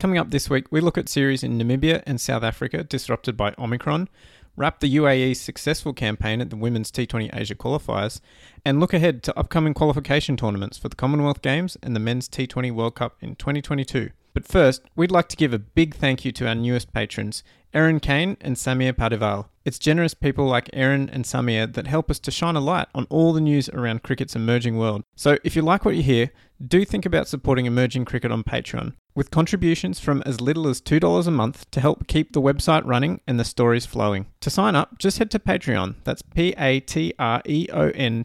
Coming up this week, we look at series in Namibia and South Africa disrupted by Omicron, wrap the UAE's successful campaign at the Women's T20 Asia qualifiers, and look ahead to upcoming qualification tournaments for the Commonwealth Games and the Men's T20 World Cup in 2022. But first, we'd like to give a big thank you to our newest patrons, Erin Kane and Samir Padival. It's generous people like Erin and Samir that help us to shine a light on all the news around cricket's emerging world. So if you like what you hear, do think about supporting emerging cricket on Patreon, with contributions from as little as $2 a month to help keep the website running and the stories flowing. To sign up, just head to Patreon. That's P-A-T-R-E-O-N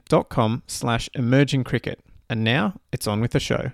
dot com slash emerging cricket. And now, it's on with the show.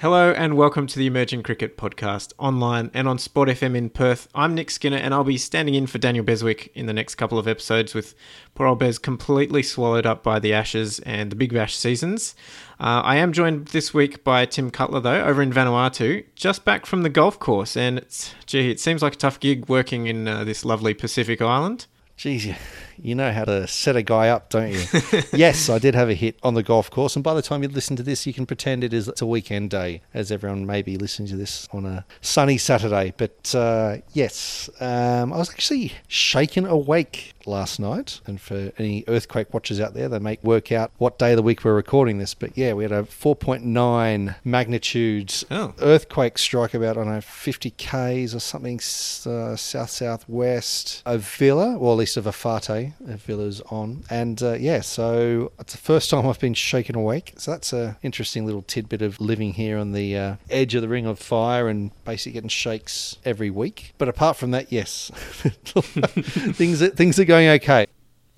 Hello and welcome to the Emerging Cricket Podcast online and on Sport FM in Perth. I'm Nick Skinner and I'll be standing in for Daniel Beswick in the next couple of episodes with poor old Bez completely swallowed up by the Ashes and the Big Bash seasons. Uh, I am joined this week by Tim Cutler though over in Vanuatu, just back from the golf course and it's, gee, it seems like a tough gig working in uh, this lovely Pacific island. You, you know how to set a guy up, don't you? yes, I did have a hit on the golf course, and by the time you listen to this, you can pretend it is it's a weekend day, as everyone may be listening to this on a sunny Saturday. But uh, yes, um, I was actually shaken awake last night, and for any earthquake watchers out there, they make work out what day of the week we're recording this. But yeah, we had a 4.9 magnitude Oh. earthquake strike about I don't know 50 k's or something uh, south southwest of Vila, or at least of Efate. Of Vila's on, and uh, yeah, so it's the first time I've been shaken awake. So that's a interesting little tidbit of living here on the uh, edge of the ring of fire and basically getting shakes every week. But apart from that, yes, things are, things are going okay.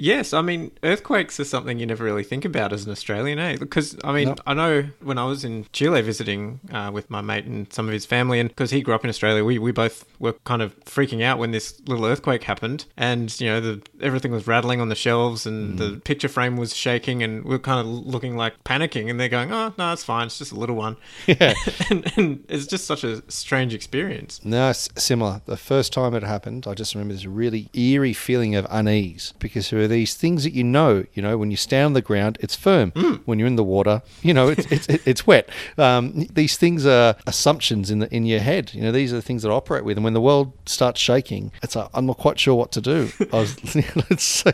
Yes, I mean earthquakes are something you never really think about as an Australian, eh? Because I mean. I know when I was in Chile visiting uh, with my mate and some of his family, and because he grew up in Australia, we, we both were kind of freaking out when this little earthquake happened, and you know the everything was rattling on the shelves, and the picture frame was shaking, and we are kind of looking like panicking, and they're going, "Oh no, it's fine, it's just a little one," Yeah. and, and it's just such a strange experience. No, it's similar. The first time it happened, I just remember this really eerie feeling of unease because these things that you know. You know, when you stand on the ground, it's firm. When you're in the water, you know, it's it's, it's wet. Um, these things are assumptions in the in your head. You know, these are the things that I operate with. And when the world starts shaking, it's like I'm not quite sure what to do. I was,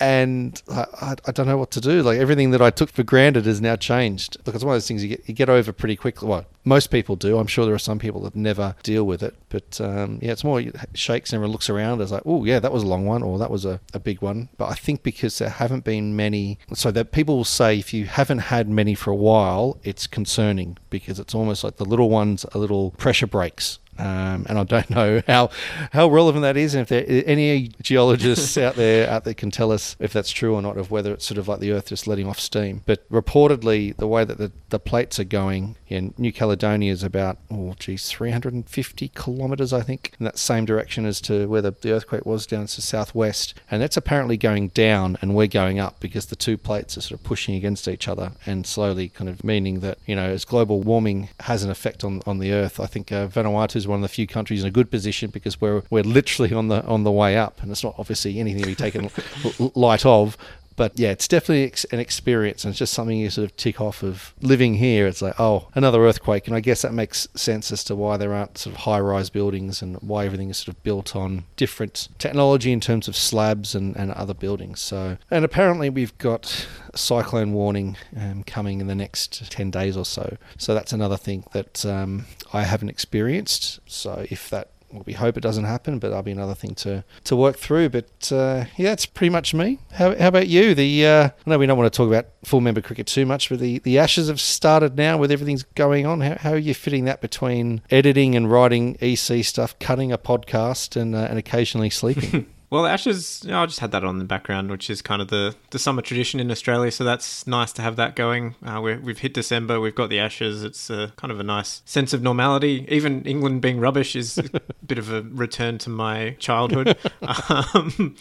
and I, I, I don't know what to do. Like everything that I took for granted has now changed. Look, it's one of those things you get you get over pretty quickly. Well, most people do. I'm sure there are some people that never deal with it. But um, yeah, it's more shakes and everyone looks around. It's like, oh yeah, that was a long one, or that was a, a big one. But I think because there haven't been many, so that people will say if you haven't had many for a while, it's concerning because it's almost like the little ones are little pressure breaks. Um, and I don't know how how relevant that is, and if there any geologists out there out there can tell us if that's true or not, of whether it's sort of like the Earth just letting off steam. But reportedly, the way that the, the plates are going in New Caledonia is about oh geez, 350 kilometers, I think, in that same direction as to where the, the earthquake was down to southwest, and that's apparently going down, and we're going up because the two plates are sort of pushing against each other, and slowly kind of meaning that you know as global warming has an effect on, on the Earth, I think uh, Vanuatu is one of the few countries in a good position because we're we're literally on the on the way up, and it's not obviously anything to be taken light of. But yeah, it's definitely an experience, and it's just something you sort of tick off of living here. It's like, oh, another earthquake, and I guess that makes sense as to why there aren't sort of high-rise buildings and why everything is sort of built on different technology in terms of slabs and, and other buildings. So, and apparently we've got a cyclone warning um, coming in the next ten days or so. So that's another thing that um, I haven't experienced. So if that well, we hope it doesn't happen, but that'll be another thing to, to work through. But uh, yeah, it's pretty much me. How, how about you? The uh, I know we don't want to talk about full member cricket too much, but the, the Ashes have started now with everything's going on. How, how are you fitting that between editing and writing EC stuff, cutting a podcast, and uh, and occasionally sleeping? Well, Ashes, you know, I just had that on the background, which is kind of the, the summer tradition in Australia. So that's nice to have that going. Uh, we're, we've hit December, we've got the Ashes. It's uh, kind of a nice sense of normality. Even England being rubbish is a bit of a return to my childhood. um,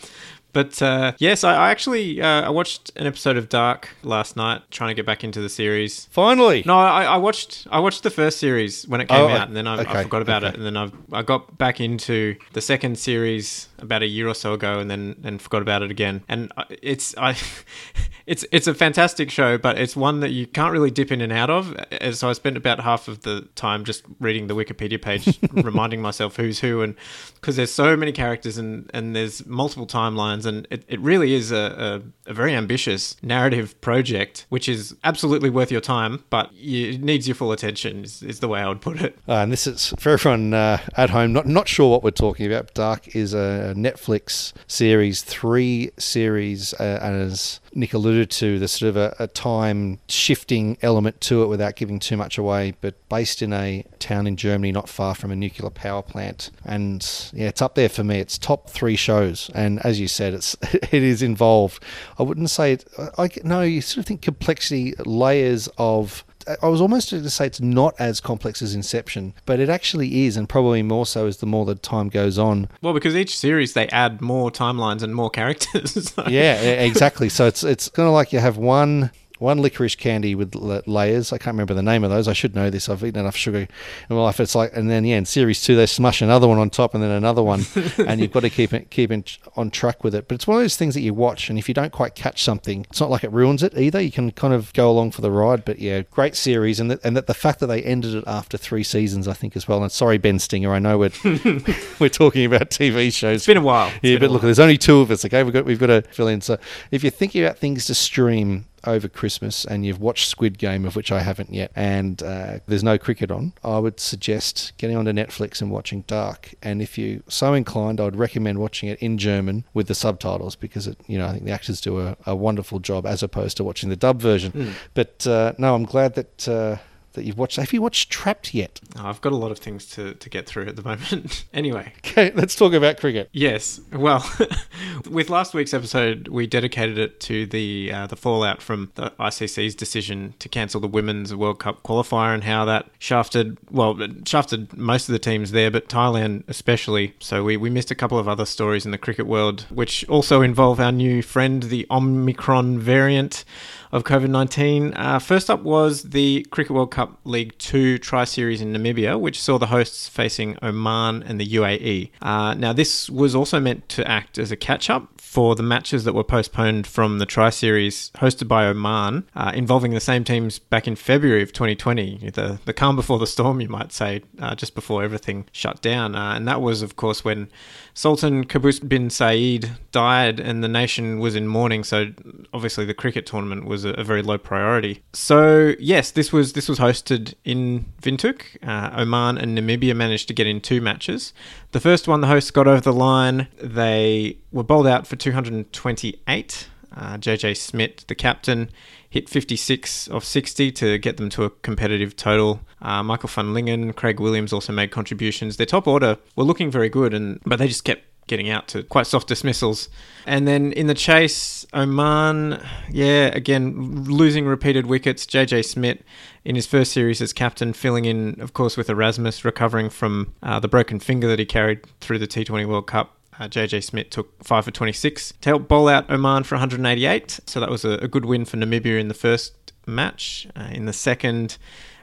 But uh, yes, I, I actually uh, I watched an episode of Dark last night, trying to get back into the series. Finally. No, I, I watched I watched the first series when it came Oh, out, and then I, I forgot about okay. it, and then I I got back into the second series about a year or so ago, and then and forgot about it again. And I- it's I, it's it's a fantastic show, but it's one that you can't really dip in and out of. And so I spent about half of the time just reading the Wikipedia page, reminding myself who's who, and because there's so many characters and and there's multiple timelines, and it, it really is a, a, a very ambitious narrative project, which is absolutely worth your time, but you, it needs your full attention. Is, is the way I would put it. Uh, and this is for everyone uh, at home, not not sure what we're talking about. Dark is a Netflix series, three series, uh, and as Nick alluded to, there's sort of a, a time shifting element to it without giving too much away. But based in a town in Germany, not far from a nuclear power plant, and yeah, it's up there for me. It's top three shows, and as you said, it's it is involved. I wouldn't say it. I, I no, you sort of think complexity, layers of I was almost going to say it's not as complex as Inception, but it actually is, and probably more so as the more the time goes on. Well, because each series they add more timelines and more characters. So- Yeah, exactly. So it's it's kind of like you have one one licorice candy with layers. I can't remember the name of those. I should know this. I've eaten enough sugar in my life. It's like, and then yeah, in series two they smush another one on top, and then another one, and you've got to keep it keep in, on track with it. But it's one of those things that you watch, and if you don't quite catch something, it's not like it ruins it either. You can kind of go along for the ride. But yeah, great series, and that, and that the fact that they ended it after three seasons, I think as well. And sorry, Ben Stinger, I know we're we're talking about TV shows. It's been a while. It's Yeah, but look, while. there's only two of us. Okay, we've got we've got to fill in. So if you're thinking about things to stream over Christmas and you've watched Squid Game, of which I haven't yet, and uh, there's no cricket on, I would suggest getting onto Netflix and watching Dark. And if you're so inclined, I would recommend watching it in German with the subtitles because it, you know, I think the actors do a, a wonderful job as opposed to watching the dub version. Hmm. But uh, no, I'm glad that. Uh, that you've watched. Have you watched Trapped yet? Oh, I've got a lot of things to, to get through at the moment. anyway, Okay, let's talk about cricket. Yes. Well, with last week's episode, we dedicated it to the uh, the fallout from the ICC's decision to cancel the Women's World Cup qualifier and how that shafted well it shafted most of the teams there, but Thailand especially. So we, we missed a couple of other stories in the cricket world, which also involve our new friend, the Omicron variant of COVID 19. Uh, first up was the Cricket World Cup League 2 Tri Series in Namibia, which saw the hosts facing Oman and the UAE. Uh, now, this was also meant to act as a catch up for the matches that were postponed from the Tri Series hosted by Oman, uh, involving the same teams back in February of 2020. The, the calm before the storm, you might say, uh, just before everything shut down. Uh, and that was, of course, when Sultan Qaboos bin Said died and the nation was in mourning. So obviously the cricket tournament was a, a very low priority. So yes, this was this was hosted in Windhoek. Uh, Oman and Namibia managed to get in two matches. The first one, the hosts got over the line. They were bowled out for 228. Uh, JJ Smith, the captain, hit 56 of 60 to get them to a competitive total. Uh, Michael van Lingen, Craig Williams also made contributions. Their top order were looking very good, and but they just kept getting out to quite soft dismissals. And then in the chase, Oman, yeah, again, losing repeated wickets. JJ Smith in his first series as captain, filling in, of course, with Erasmus, recovering from uh, the broken finger that he carried through the T20 World Cup. Uh, JJ Smith took 5 for 26 to help bowl out Oman for 188. So that was a, a good win for Namibia in the first match. Uh, in the second,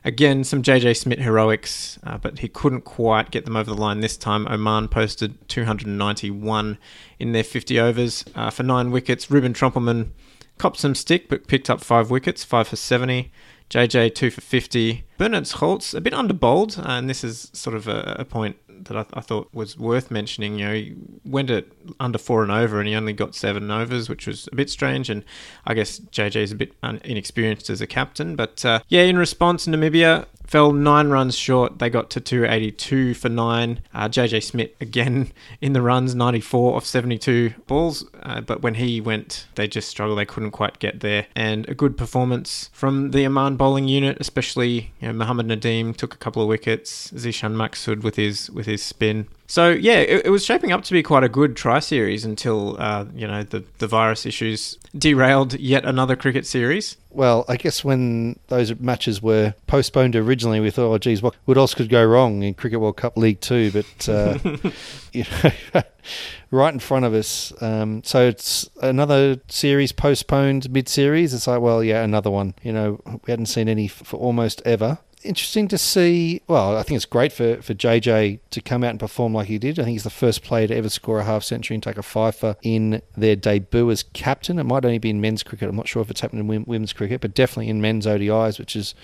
again, some JJ Smith heroics, uh, but he couldn't quite get them over the line this time. Oman posted 291 in their 50 overs uh, for nine wickets. Ruben Trumpelmann copped some stick, but picked up five wickets, five for 70. JJ two for 50. Bernard Scholtz a bit underbowled, uh, and this is sort of a, a point that I, I thought was worth mentioning. You know, he went at under four and over, and he only got seven overs, which was a bit strange. And I guess JJ is a bit un- inexperienced as a captain, but uh, yeah, in response, Namibia fell nine runs short. They got to 282 for nine. Uh, JJ Smith again in the runs, 94 of 72 balls. Uh, but when he went, they just struggled. They couldn't quite get there. And a good performance from the Oman bowling unit, especially you know, Mohammad Nadim took a couple of wickets. Zeeshan Maqsood with his with his spin. So yeah, it, it, was shaping up to be quite a good tri series until uh, you know the the virus issues derailed yet another cricket series. Well, I guess when those matches were postponed originally, we thought, oh, geez, what, what else could go wrong in Cricket World Cup League Two? But uh, you know, right in front of us. Um, so it's another series postponed mid-series. It's like, well, yeah, another one. You know, we hadn't seen any for almost ever interesting to see. Well, I think it's great for, for JJ to come out and perform like he did. I think he's the first player to ever score a half century and take a fifer in their debut as captain. It might only be in men's cricket. I'm not sure if it's happened in women's cricket, but definitely in men's ODIs, which is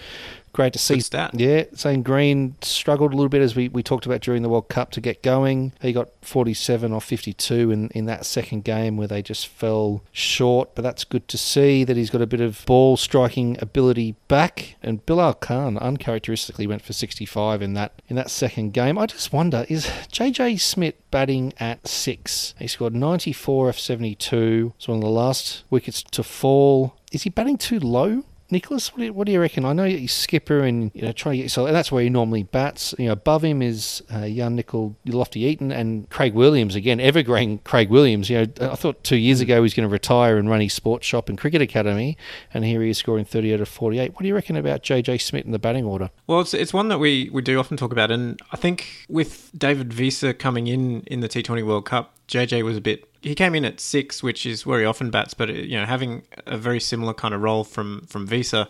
great to see. Good stat. Yeah, Zane Green struggled a little bit as we, we talked about during the World Cup to get going. He got 47 or 52 in, in that second game where they just fell short, but that's good to see that he's got a bit of ball striking ability back. And Bilal Khan uncharacteristically went for 65 in that in that second game. I just wonder is JJ Smith batting at six? He scored 94 of 72. It's one of the last wickets to fall. Is he batting too low? Nicholas, what do, you, what do you reckon? I know he's skipper and you know trying to get so and that's where he normally bats. You know, above him is uh, young Nicol Loftie-Eaton and Craig Williams again, evergreen Craig Williams. You know, I thought two years hmm. ago he was going to retire and run his sports shop and cricket academy, and here he is scoring 30 out of 48. What do you reckon about JJ Smith in the batting order? Well, it's, it's one that we we do often talk about, and I think with David Wiese coming in in the T20 World Cup, JJ was a bit he came in at six, which is where he often bats, but you know having a very similar kind of role from from Wiese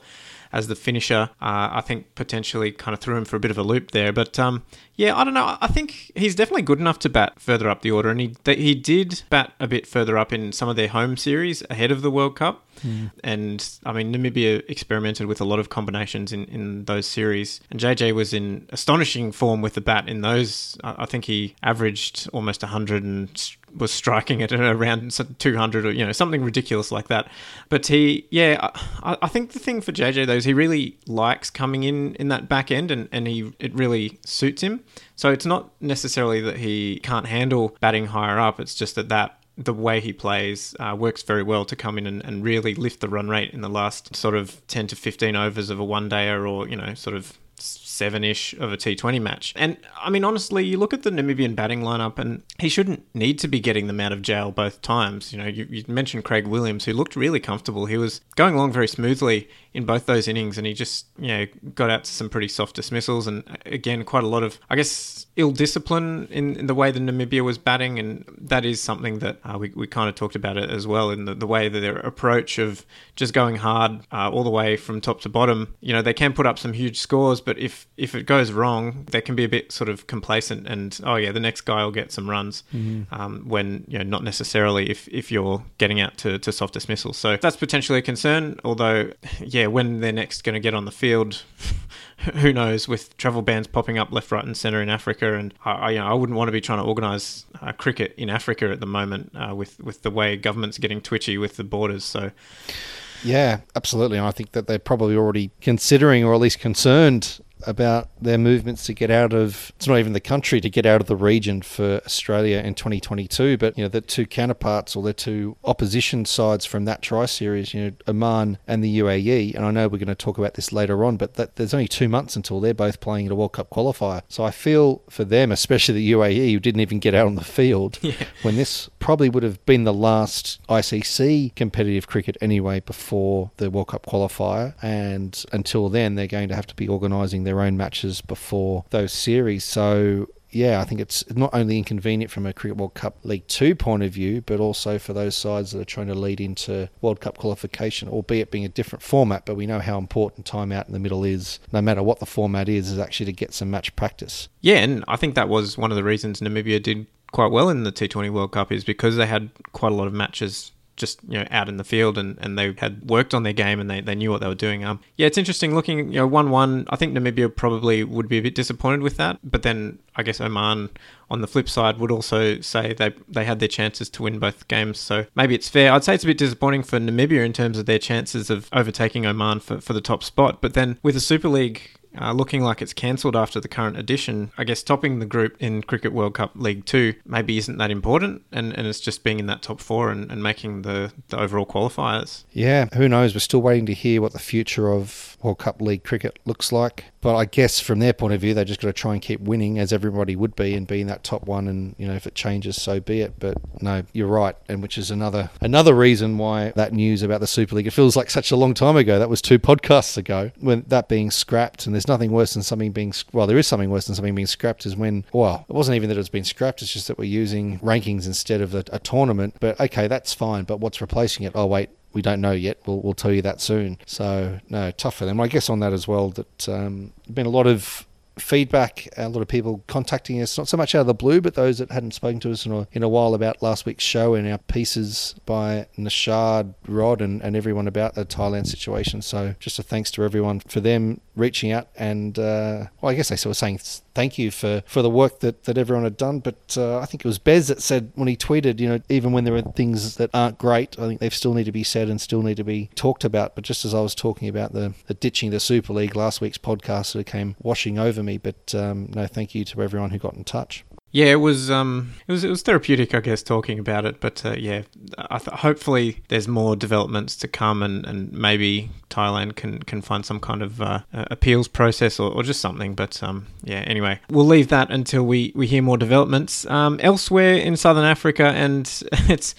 as the finisher, uh, I think potentially kind of threw him for a bit of a loop there. But um, yeah, I don't know. I think he's definitely good enough to bat further up the order, and he he did bat a bit further up in some of their home series ahead of the World Cup. Mm. And I mean, Namibia experimented with a lot of combinations in, in those series. And JJ was in astonishing form with the bat in those. I think he averaged almost 100 and was striking it at around 200 or you know something ridiculous like that but he yeah I, I, think the thing for jj though is he really likes coming in in that back end and, and he it really suits him so it's not necessarily that he can't handle batting higher up it's just that that the way he plays uh, works very well to come in and, and really lift the run rate in the last sort of 10 to 15 overs of a one dayer or you know sort of seven ish of a T20 match. And I mean, honestly, you look at the Namibian batting lineup, and he shouldn't need to be getting them out of jail both times. You know, you, you mentioned Craig Williams, who looked really comfortable. He was going along very smoothly in both those innings, and he just, you know, got out to some pretty soft dismissals. And again, quite a lot of, I guess, ill discipline in, in the way that Namibia was batting. And that is something that uh, we, we kind of talked about it as well in the, the way that their approach of just going hard uh, all the way from top to bottom. You know, they can put up some huge scores, but if if it goes wrong, they can be a bit sort of complacent and oh yeah, the next guy will get some runs. Mm-hmm. Um, when you know not necessarily if if you're getting out to, to soft dismissal. So that's potentially a concern. Although yeah, when they're next going to get on the field. who knows with travel bans popping up left, right, and centre in Africa, and I, you know, I wouldn't want to be trying to organise uh, cricket in Africa at the moment uh, with with the way government's getting twitchy with the borders. So, yeah, absolutely. I think that they're probably already considering, or at least concerned about their movements to get out of it's not even the country to get out of the region for Australia in 2022 but you know the two counterparts or the two opposition sides from that tri series you know Oman and the UAE and I know we're going to talk about this later on but that, there's only 2 months until they're both playing at a World Cup qualifier so I feel for them especially the UAE who didn't even get out on the field yeah. when this probably would have been the last ICC competitive cricket anyway before the World Cup qualifier and until then they're going to have to be organising their own matches before those series. So yeah, I think it's not only inconvenient from a Cricket World Cup League Two point of view, but also for those sides that are trying to lead into World Cup qualification, albeit being a different format. But we know how important time out in the middle is, no matter what the format is, is actually to get some match practice. Yeah, and I think that was one of the reasons Namibia did quite well in the T20 World Cup is because they had quite a lot of matches just you know out in the field and, and they had worked on their game and they, they knew what they were doing. Um, yeah, it's interesting looking. You know, one one. I think Namibia probably would be a bit disappointed with that, but then I guess Oman on the flip side would also say they they had their chances to win both games. So maybe it's fair. I'd say it's a bit disappointing for Namibia in terms of their chances of overtaking Oman for, for the top spot. But then with the Super League uh, looking like it's cancelled after the current edition. I guess topping the group in Cricket World Cup League Two maybe isn't that important, and, and it's just being in that top four and, and making the, the overall qualifiers. Yeah, who knows? We're still waiting to hear what the future of World Cup League cricket looks like. But I guess from their point of view, they just got to try and keep winning, as everybody would be, and be in that top one. And you know, if it changes, so be it. But no, you're right, and which is another another reason why that news about the Super League it feels like such a long time ago. That was two podcasts ago when that being scrapped. And there's nothing worse than something being well, there is something worse than something being scrapped. Is when well, it wasn't even that it's been scrapped. It's just that we're using rankings instead of a, a tournament. But okay, that's fine. But what's replacing it? Oh wait, we don't know yet. We'll, we'll tell you that soon. So, no, tough for them. I guess on that as well, that um, been a lot of feedback, a lot of people contacting us, not so much out of the blue, but those that hadn't spoken to us in a, in a while about last week's show and our pieces by Nishad, Rod, and, and everyone about the Thailand situation. So just a thanks to everyone for them reaching out. And uh, well, I guess they sort of saying thank you for, for the work that, that everyone had done. But uh, I think it was Bez that said when he tweeted, you know, even when there are things that aren't great, I think they still need to be said and still need to be talked about. But just as I was talking about the, the ditching the Super League last week's podcast, of came washing over me. But um, no, thank you to everyone who got in touch. Yeah, it was um, it was it was therapeutic, I guess, talking about it. But uh, yeah, th- hopefully there's more developments to come, and, and maybe Thailand can can find some kind of uh, appeals process or, or, just something. But um, yeah, anyway, we'll leave that until we, we hear more developments um, elsewhere in Southern Africa, and it's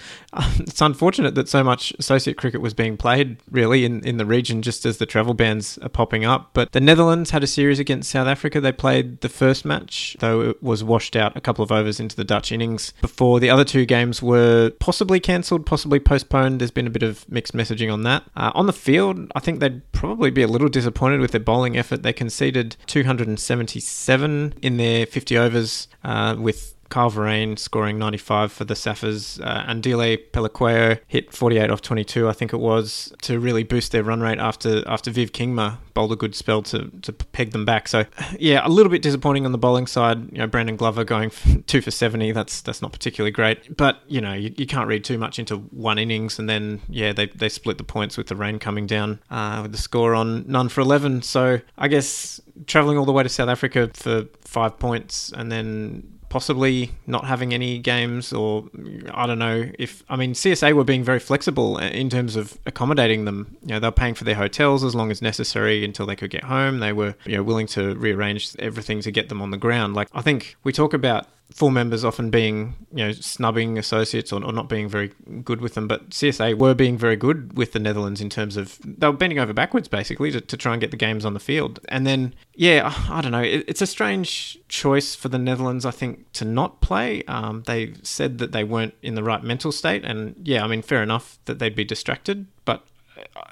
it's unfortunate that so much associate cricket was being played really in, in the region just as the travel bans are popping up. But the Netherlands had a series against South Africa. They played the first match, though it was washed out couple of overs into the Dutch innings before the other two games were possibly cancelled, possibly postponed. There's been a bit of mixed messaging on that. Uh, on the field, I think they'd probably be a little disappointed with their bowling effort. They conceded 277 in their 50 overs uh, with Kyle Verreynne scoring 95 for the Saffers. Uh, Andile Phehlukwayo hit 48 off 22, I think it was, to really boost their run rate after after Viv Kingma bowled a good spell to, to peg them back. So, yeah, a little bit disappointing on the bowling side. You know, Brandon Glover going two for 70, that's that's not particularly great. But, you know, you, you can't read too much into one innings. And then, yeah, they, they split the points with the rain coming down uh, with the score on none for 11. So, I guess travelling all the way to South Africa for five points and then possibly not having any games, or I don't know if I mean CSA were being very flexible in terms of accommodating them. You know, they're paying for their hotels as long as necessary until they could get home. They were you know willing to rearrange everything to get them on the ground. Like I think we talk about full members often being, you know, snubbing associates or, or, not being very good with them. But CSA were being very good with the Netherlands in terms of they were bending over backwards basically to, to try and get the games on the field. And then, yeah, I don't know. It, it's a strange choice for the Netherlands, I think, to not play. Um, they said that they weren't in the right mental state, and yeah, I mean, fair enough that they'd be distracted,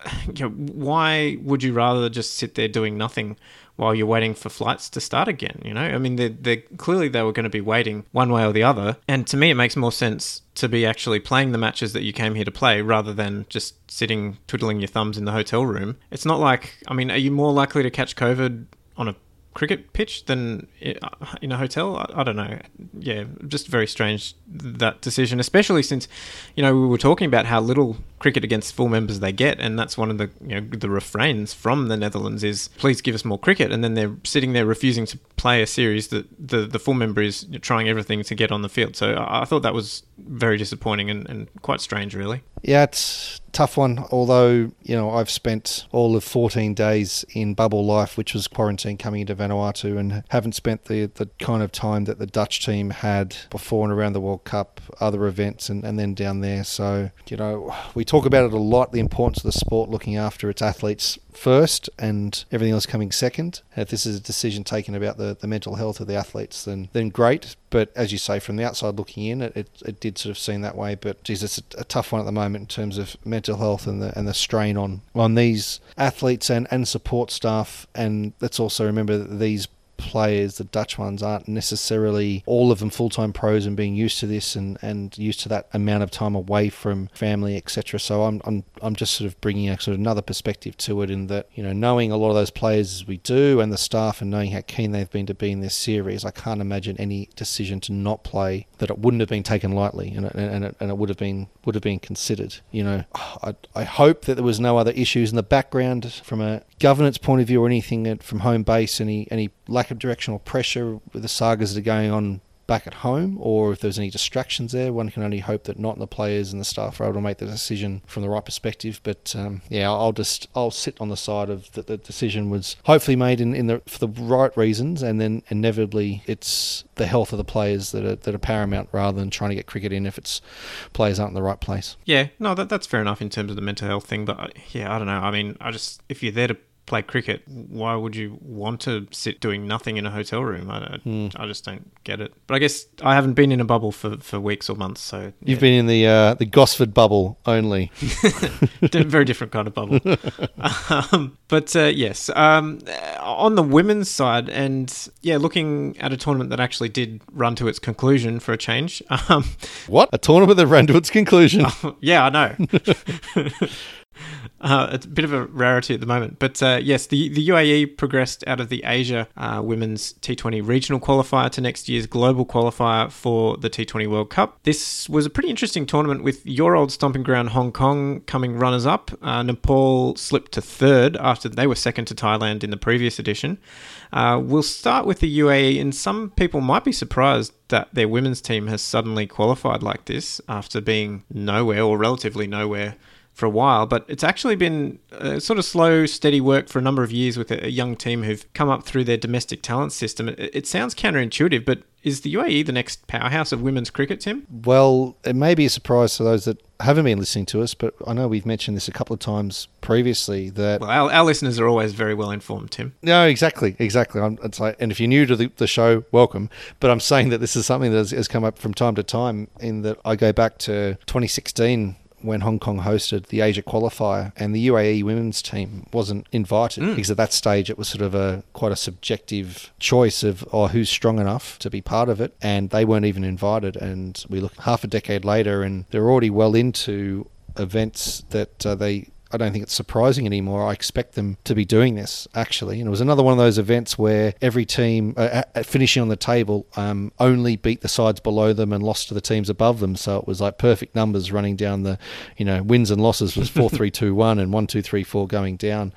you know, why would you rather just sit there doing nothing while you're waiting for flights to start again. You know, I mean, they they clearly they were going to be waiting one way or the other, and to me, it makes more sense to be actually playing the matches that you came here to play rather than just sitting twiddling your thumbs in the hotel room. It's not like, I mean, are you more likely to catch COVID on a cricket pitch than uh, in a hotel. I, I, don't know. Yeah, just very strange that decision, especially since you know we were talking about how little cricket against full members they get, and that's one of the you know the refrains from the Netherlands is please give us more cricket, and then they're sitting there refusing to play a series that the the full member is trying everything to get on the field. So I, I thought that was very disappointing and, and quite strange, really. Yeah, it's tough one. Although you know, I've spent all of 14 days in bubble life, which was quarantine coming into Vanuatu, and haven't spent the the kind of time that the Dutch team had before and around the World Cup, other events, and, and then down there. So you know, we talk about it a lot. The importance of the sport looking after its athletes first and everything else coming second. If this is a decision taken about the, the mental health of the athletes, then then great. But as you say, from the outside looking in, it, it, it did sort of seem that way. But geez, it's a, a, tough one at the moment in terms of mental health and the and the strain on on these athletes and, and support staff. And let's also remember that these players, the Dutch ones, aren't necessarily all of them full time pros and being used to this and, and used to that amount of time away from family, etc. So I'm, I'm I'm just sort of bringing a sort of another perspective to it in that you know knowing a lot of those players as we do and the staff and knowing how keen they've been to be in this series, I can't imagine any decision to not play that it wouldn't have been taken lightly and it, and it, and it would have been would have been considered. You know, I, I hope that there was no other issues in the background from a governance point of view or anything from home base, any any lack of directional pressure with the sagas that are going on back at home, or if there's any distractions there, one can only hope that not the players and the staff are able to make the decision from the right perspective. But um, yeah, I'll just I'll sit on the side of that the decision was hopefully made in, in the for the right reasons, and then inevitably it's the health of the players that are that are paramount rather than trying to get cricket in if it's players aren't in the right place. Yeah, no, that, that's fair enough in terms of the mental health thing. But uh, yeah, I don't know. I mean, I just if you're there to play cricket, why would you want to sit doing nothing in a hotel room? I, I, I just don't get it. But I guess I haven't been in a bubble for, for weeks or months, so You've been in the uh, the Gosford bubble only. very different kind of bubble. um, but uh, yes, um, on the women's side, and yeah, looking at a tournament that actually did run to its conclusion for a change. Um, What a tournament that ran to its conclusion. yeah, I know. Uh, it's a bit of a rarity at the moment. But uh, yes, the, the UAE progressed out of the Asia uh, Women's T20 regional qualifier to next year's global qualifier for the T20 World Cup. This was a pretty interesting tournament with your old stomping ground Hong Kong coming runners up. Uh, Nepal slipped to third after they were second to Thailand in the previous edition. Uh, we'll start with the UAE, and some people might be surprised that their women's team has suddenly qualified like this after being nowhere or relatively nowhere for a while, but it's actually been uh, sort of slow, steady work for a number of years with a, a young team who've come up through their domestic talent system. It, it sounds counterintuitive, but is the UAE the next powerhouse of women's cricket, Tim? Well, it may be a surprise to those that haven't been listening to us, but I know we've mentioned this a couple of times previously that Well, our, our listeners are always very well informed, Tim. No, exactly, exactly. I'm, it's like, and if you're new to the, the show, welcome. But I'm saying that this is something that has, has come up from time to time. In that I go back to 2016 when Hong Kong hosted the Asia qualifier, and the UAE women's team wasn't invited because at that stage it was sort of a quite a subjective choice of oh who's strong enough to be part of it, and they weren't even invited. And we look half a decade later, and they're already well into events that uh, they I don't think it's surprising anymore. I expect them to be doing this actually. And it was another one of those events where every team uh, at finishing on the table um, only beat the sides below them and lost to the teams above them. So it was like perfect numbers running down the, you know, wins and losses was four three two one and one two three four going down.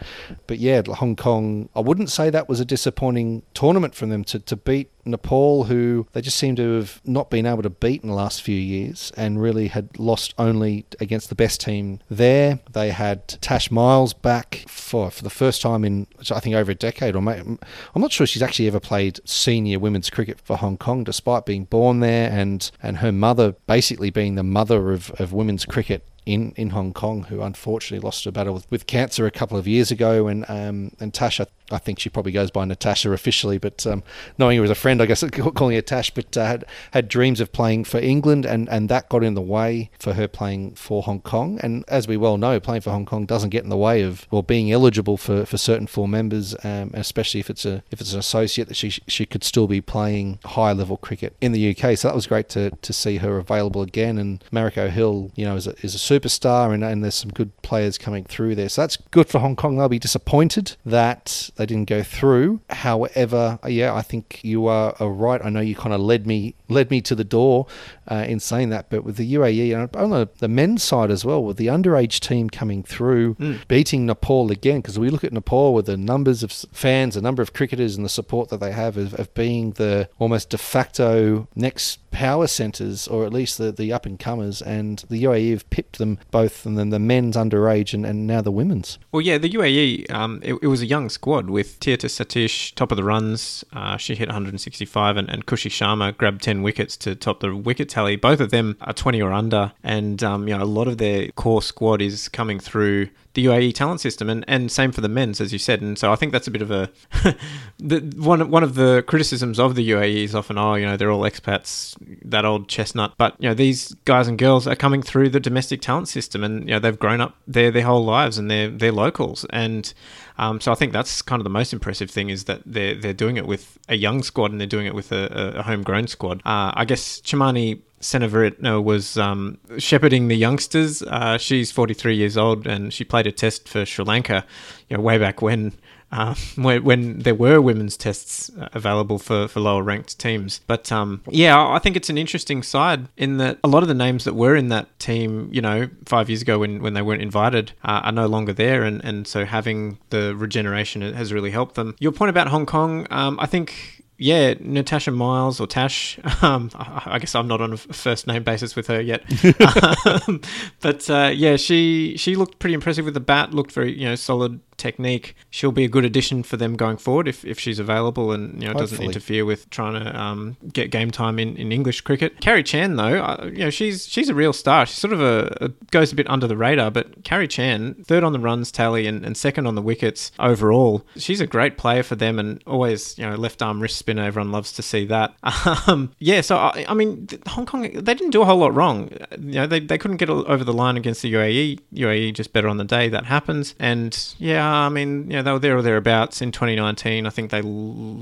But yeah, Hong Kong. I wouldn't say that was a disappointing tournament from them to to beat Nepal, who they just seem to have not been able to beat in the last few years and really had lost only against the best team there. They had Tash Miles back for, for the first time in, I think, over a decade. Or may, I'm not sure she's actually ever played senior women's cricket for Hong Kong, despite being born there and, and her mother basically being the mother of, of women's cricket in, in Hong Kong, who unfortunately lost her battle with, with cancer a couple of years ago. And um, and Tasha, I think she probably goes by Natasha officially, but um, knowing her as a friend, I guess calling her Tash, but uh, had had dreams of playing for England, and, and that got in the way for her playing for Hong Kong. And as we well know, playing for Hong Kong doesn't get in the way of or being eligible for, for certain full members, um, especially if it's a if it's an associate that she she could still be playing high level cricket in the UK. So that was great to, to see her available again. And Mariko Hill, you know, is a, is a superstar, and, and there's some good players coming through there. So that's good for Hong Kong. They'll be disappointed that they didn't go through. However, yeah, I think you are, are right. I know you kind of led me led me to the door uh, in saying that, but with the UAE and on the, the men's side as well, with the underage team coming through, beating Nepal again, because we look at Nepal with the numbers of fans, the number of cricketers, and the support that they have of, of being the almost de facto next power centres, or at least the, the up and comers, and the UAE have pipped them both, and then the men's underage and, and now the women's. Well, yeah, the UAE, um, it, it was a young squad with Theertha Satish top of the runs. Uh, she hit 165, and, and Khushi Sharma grabbed 10 wickets to top the wicket tally. Both of them are 20 or under, and um, you know a lot of their core squad is coming through the UAE talent system, and, and same for the men's, as you said. And so I think that's a bit of a the, one one of the criticisms of the UAE is often, oh, you know, they're all expats, that old chestnut. But you know, these guys and girls are coming through the domestic talent system, and you know, they've grown up there their whole lives, and they're they're locals. And um, so I think that's kind of the most impressive thing is that they're they're doing it with a young squad, and they're doing it with a, a homegrown squad. Uh, I guess Chamani Seneviratna was um, shepherding the youngsters. Uh, she's 43 years old and she played a test for Sri Lanka, you know, way back when. uh, when, when there were women's tests uh, available for, for lower ranked teams. But um, yeah, I think it's an interesting side in that a lot of the names that were in that team, you know, five years ago when, when they weren't invited, uh, are no longer there. And, and so having the regeneration has really helped them. Your point about Hong Kong, um, I think yeah, Natasha Miles or Tash. Um, I guess I'm not on a first name basis with her yet, um, but uh, yeah, she she looked pretty impressive with the bat. Looked very you know solid technique. She'll be a good addition for them going forward if, if she's available and you know doesn't interfere with trying to um, get game time in, in English cricket. Carrie Chan though, uh, you know she's she's a real star. She's sort of a, a, goes a bit under the radar, but Carrie Chan third on the runs tally and, and second on the wickets overall. She's a great player for them and always you know left arm wrist spinner. Everyone loves to see that. Um, yeah, so I, I, mean Hong Kong they didn't do a whole lot wrong. You know they, they couldn't get over the line against the UAE. UAE just better on the day. That happens and yeah I mean, you know, they were there or thereabouts in 2019. I think they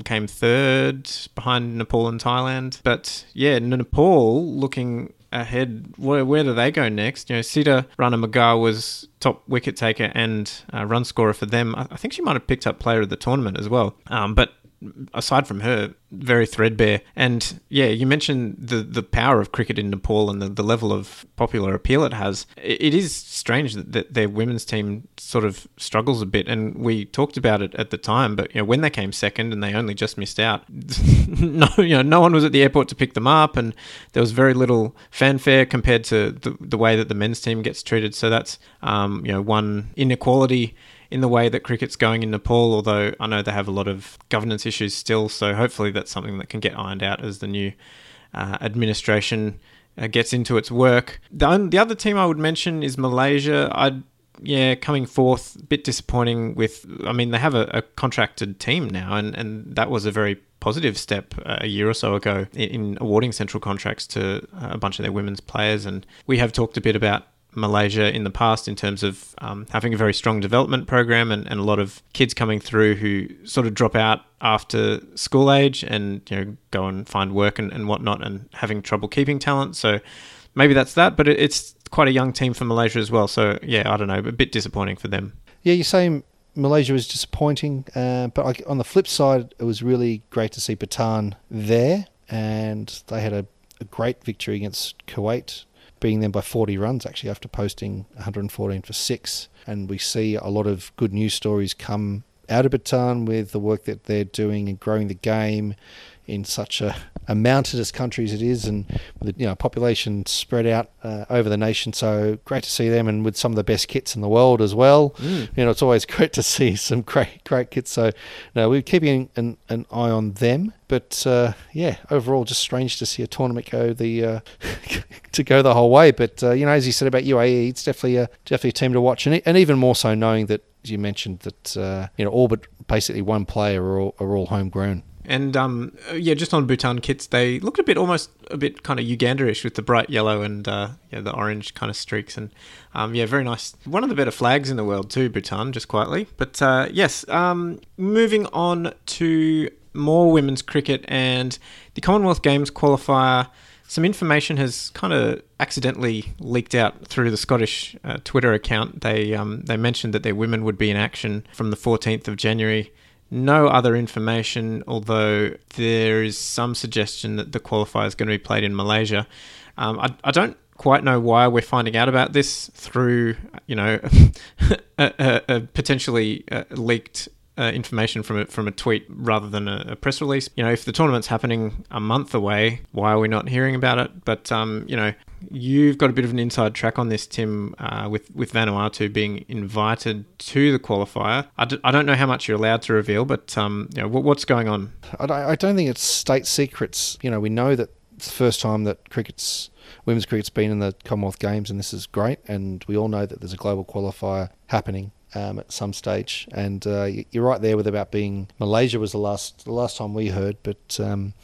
came third behind Nepal and Thailand. But yeah, Nepal looking ahead. Where, where do they go next? You know, Sita Rana Magar was top wicket taker and uh, run scorer for them. I, I, think she might have picked up player of the tournament as well. Um, but aside from her, very threadbare. And yeah, you mentioned the the power of cricket in Nepal and the, the level of popular appeal it has. it is strange that, that, their women's team sort of struggles a bit, and we talked about it at the time. But you know, when they came second and they only just missed out, no, you know, no one was at the airport to pick them up, and there was very little fanfare compared to the, the way that the men's team gets treated. So that's um, you know one inequality in the way that cricket's going in Nepal, although I know they have a lot of governance issues still. So hopefully that's something that can get ironed out as the new uh, administration uh, gets into its work. The, the other team I would mention is Malaysia. I'd yeah, coming fourth, a bit disappointing with, I mean, they have a, a, contracted team now, and, and that was a very positive step uh, a year or so ago in, in, awarding central contracts to a bunch of their women's players. And we have talked a bit about Malaysia in the past in terms of um, having a very strong development program and, and a lot of kids coming through who sort of drop out after school age and you know go and find work and, and whatnot and having trouble keeping talent. So maybe that's that, but it, it's quite a young team for Malaysia as well. So yeah, I don't know, a bit disappointing for them. Yeah, you're saying Malaysia was disappointing, uh, but on the flip side, it was really great to see Bhutan there, and they had a, a great victory against Kuwait beating them by 40 runs actually after posting 114 for six. And we see a lot of good news stories come out of Bhutan with the work that they're doing and growing the game in such a, a mountainous country as it is, and with you know population spread out uh, over the nation. So great to see them, and with some of the best kits in the world as well. Mm. You know, it's always great to see some great great kits. So, no, we're keeping an, an eye on them. But uh, yeah, overall, just strange to see a tournament go the uh, to go the whole way. But uh, you know, as you said about UAE, it's definitely a definitely a team to watch, and, and even more so knowing that you mentioned that uh, you know all but basically one player are all, are all homegrown. And um, yeah, just on Bhutan kits, they looked a bit almost a bit kind of Uganda-ish with the bright yellow and uh, yeah, the orange kind of streaks, and um, yeah, very nice. One of the better flags in the world too, Bhutan, just quietly. But uh, yes, um, moving on to more women's cricket and the Commonwealth Games qualifier. Some information has kind of accidentally leaked out through the Scottish uh, Twitter account. They um, they mentioned that their women would be in action from the 14th of January no other information, although there is some suggestion that the qualifier is going to be played in Malaysia. Um, I, I don't quite know why we're finding out about this through, you know, a, a, a, potentially uh, leaked uh, information from a, from a tweet rather than a, a, press release. You know, if the tournament's happening a month away, why are we not hearing about it? But um, you know, You've got a bit of an inside track on this, Tim, uh, with, with Vanuatu being invited to the qualifier. I d- I don't know how much you're allowed to reveal, but um, you know, what, what's going on? I, I don't think it's state secrets. You know, we know that it's the first time that cricket's women's cricket's been in the Commonwealth Games, and this is great. And we all know that there's a global qualifier happening um, at some stage. And uh, you're right there with about being Malaysia was the last the last time we heard, but. Um,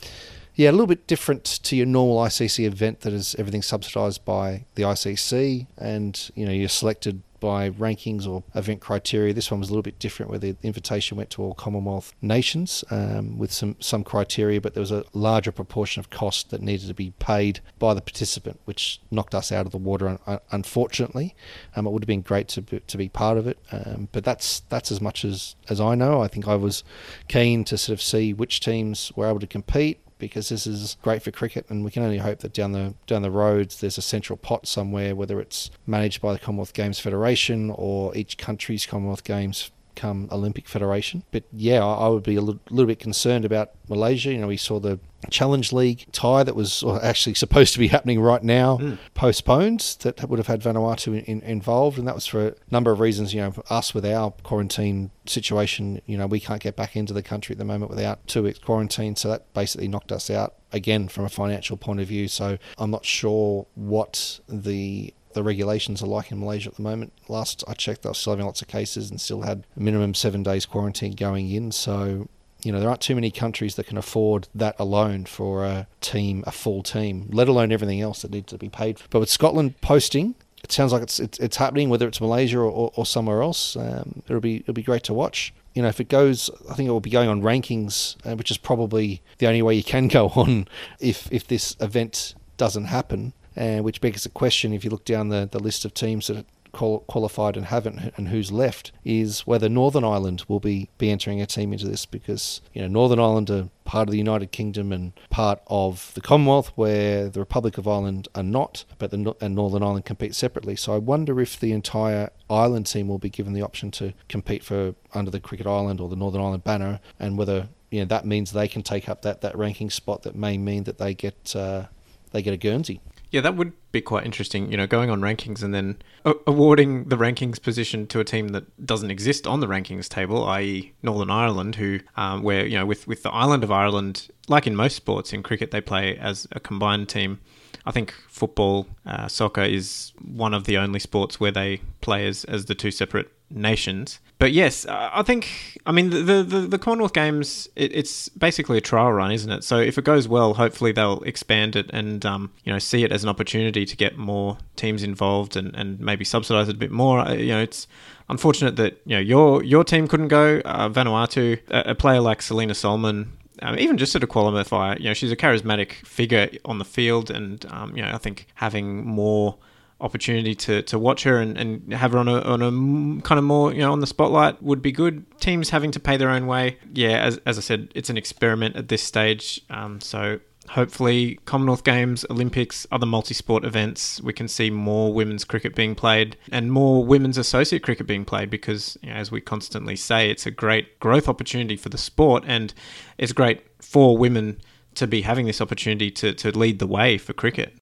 yeah, a little bit different to your normal ICC event that is everything subsidised by the ICC, and you know you're selected by rankings or event criteria. This one was a little bit different, where the invitation went to all Commonwealth nations um, with some some criteria, but there was a larger proportion of cost that needed to be paid by the participant, which knocked us out of the water. unfortunately, um, it would have been great to be, to be part of it, um, but that's that's as much as as I know. I think I was keen to sort of see which teams were able to compete because this is great for cricket, and we can only hope that down the down the roads there's a central pot somewhere, whether it's managed by the Commonwealth Games Federation or each country's Commonwealth Games come Olympic Federation. But yeah, I, I would be a little, little bit concerned about Malaysia. You know, we saw the Challenge League tie that was actually supposed to be happening right now mm. postponed that would have had Vanuatu in, in, involved, and that was for a number of reasons. You know, us with our quarantine situation, you know, we can't get back into the country at the moment without two weeks quarantine, so that basically knocked us out again from a financial point of view. So I'm not sure what the the regulations are like in Malaysia at the moment. Last I checked, they were still having lots of cases and still had a minimum seven days quarantine going in. So, you know, there aren't too many countries that can afford that alone for a team, a full team, let alone everything else that needs to be paid. For. But with Scotland posting, it sounds like it's it's, it's happening, whether it's Malaysia or, or, or somewhere else. Um, it'll be it'll be great to watch you know, if it goes, I think it will be going on rankings, uh, which is probably the only way you can go on if if this event doesn't happen and which begs the question if you look down the, the list of teams that qualified and haven't and who's left is whether Northern Ireland will be, be entering a team into this. Because you know Northern Ireland are part of the United Kingdom and part of the Commonwealth where the Republic of Ireland are not but the and Northern Ireland compete separately. So I wonder if the entire Ireland team will be given the option to compete for under the Cricket Ireland or the Northern Ireland banner and whether you know that means they can take up that, that ranking spot that may mean that they get uh, they get a Guernsey yeah, that would be quite interesting. You know, going on rankings and then awarding the rankings position to a team that doesn't exist on the rankings table, i.e., Northern Ireland, who, um, where you know, with with the island of Ireland, like in most sports in cricket, they play as a combined team. I think football, uh, soccer is one of the only sports where they play as as the two separate nations. But yes, I think I mean the the, the Commonwealth Games. It, it's basically a trial run, isn't it? So if it goes well, hopefully they'll expand it and um, you know see it as an opportunity to get more teams involved and, and maybe subsidise it a bit more. Uh, you know, it's unfortunate that you know your your team couldn't go. Uh, Vanuatu, a, a player like Selina Solman um, even just at a qualifier, you know, she's a charismatic figure on the field, and um, you know, I think having more opportunity to, to watch her and, and have her on a, on a kind of more you know on the spotlight would be good. Teams having to pay their own way, yeah. As, as I said, it's an experiment at this stage. Um, so hopefully, Commonwealth Games, Olympics, other multi-sport events, we can see more women's cricket being played and more women's associate cricket being played because, you know, as we constantly say, it's a great growth opportunity for the sport and it's great for women to be having this opportunity to, to lead the way for cricket.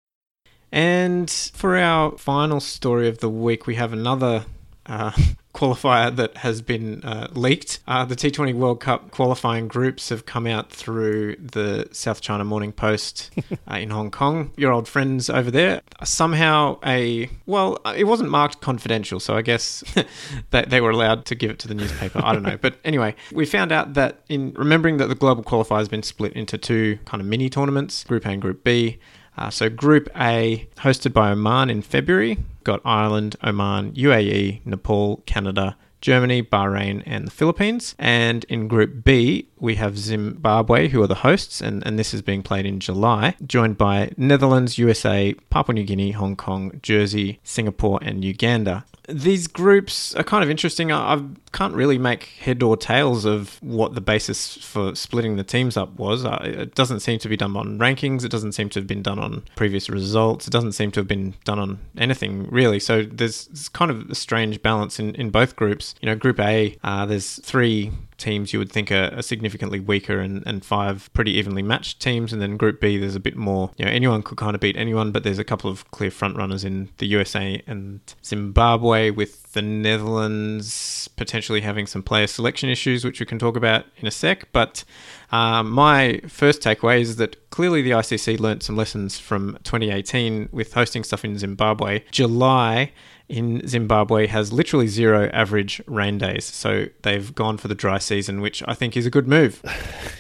And for our final story of the week, we have another uh, qualifier that has been uh, leaked. Uh, the T20 World Cup qualifying groups have come out through the South China Morning Post uh, in Hong Kong. Your old friends over there. Somehow, a well, it wasn't marked confidential, so I guess that they were allowed to give it to the newspaper. I don't know, but anyway, we found out that in remembering that the global qualifier has been split into two kind of mini tournaments, Group A and Group B. Uh, so Group A, hosted by Oman in February, got Ireland, Oman, UAE, Nepal, Canada, Germany, Bahrain, and the Philippines. And in Group B, we have Zimbabwe, who are the hosts, and, and this is being played in July, joined by Netherlands, USA, Papua New Guinea, Hong Kong, Jersey, Singapore, and Uganda these groups are kind of interesting. I, I, can't really make head or tails of what the basis for splitting the teams up was. Uh, it doesn't seem to be done on rankings. It doesn't seem to have been done on previous results. It doesn't seem to have been done on anything really. So there's, kind of a strange balance in, in both groups. You know, Group A, uh, there's three teams you would think are, are, significantly weaker and, and five pretty evenly matched teams. And then Group B, there's a bit more, you know, anyone could kind of beat anyone, but there's a couple of clear front runners in the USA and Zimbabwe with the Netherlands potentially having some player selection issues, which we can talk about in a sec. But um, my first takeaway is that clearly the ICC learnt some lessons from 2018 with hosting stuff in Zimbabwe. July in Zimbabwe has literally zero average rain days. So they've gone for the dry season, which I think is a good move.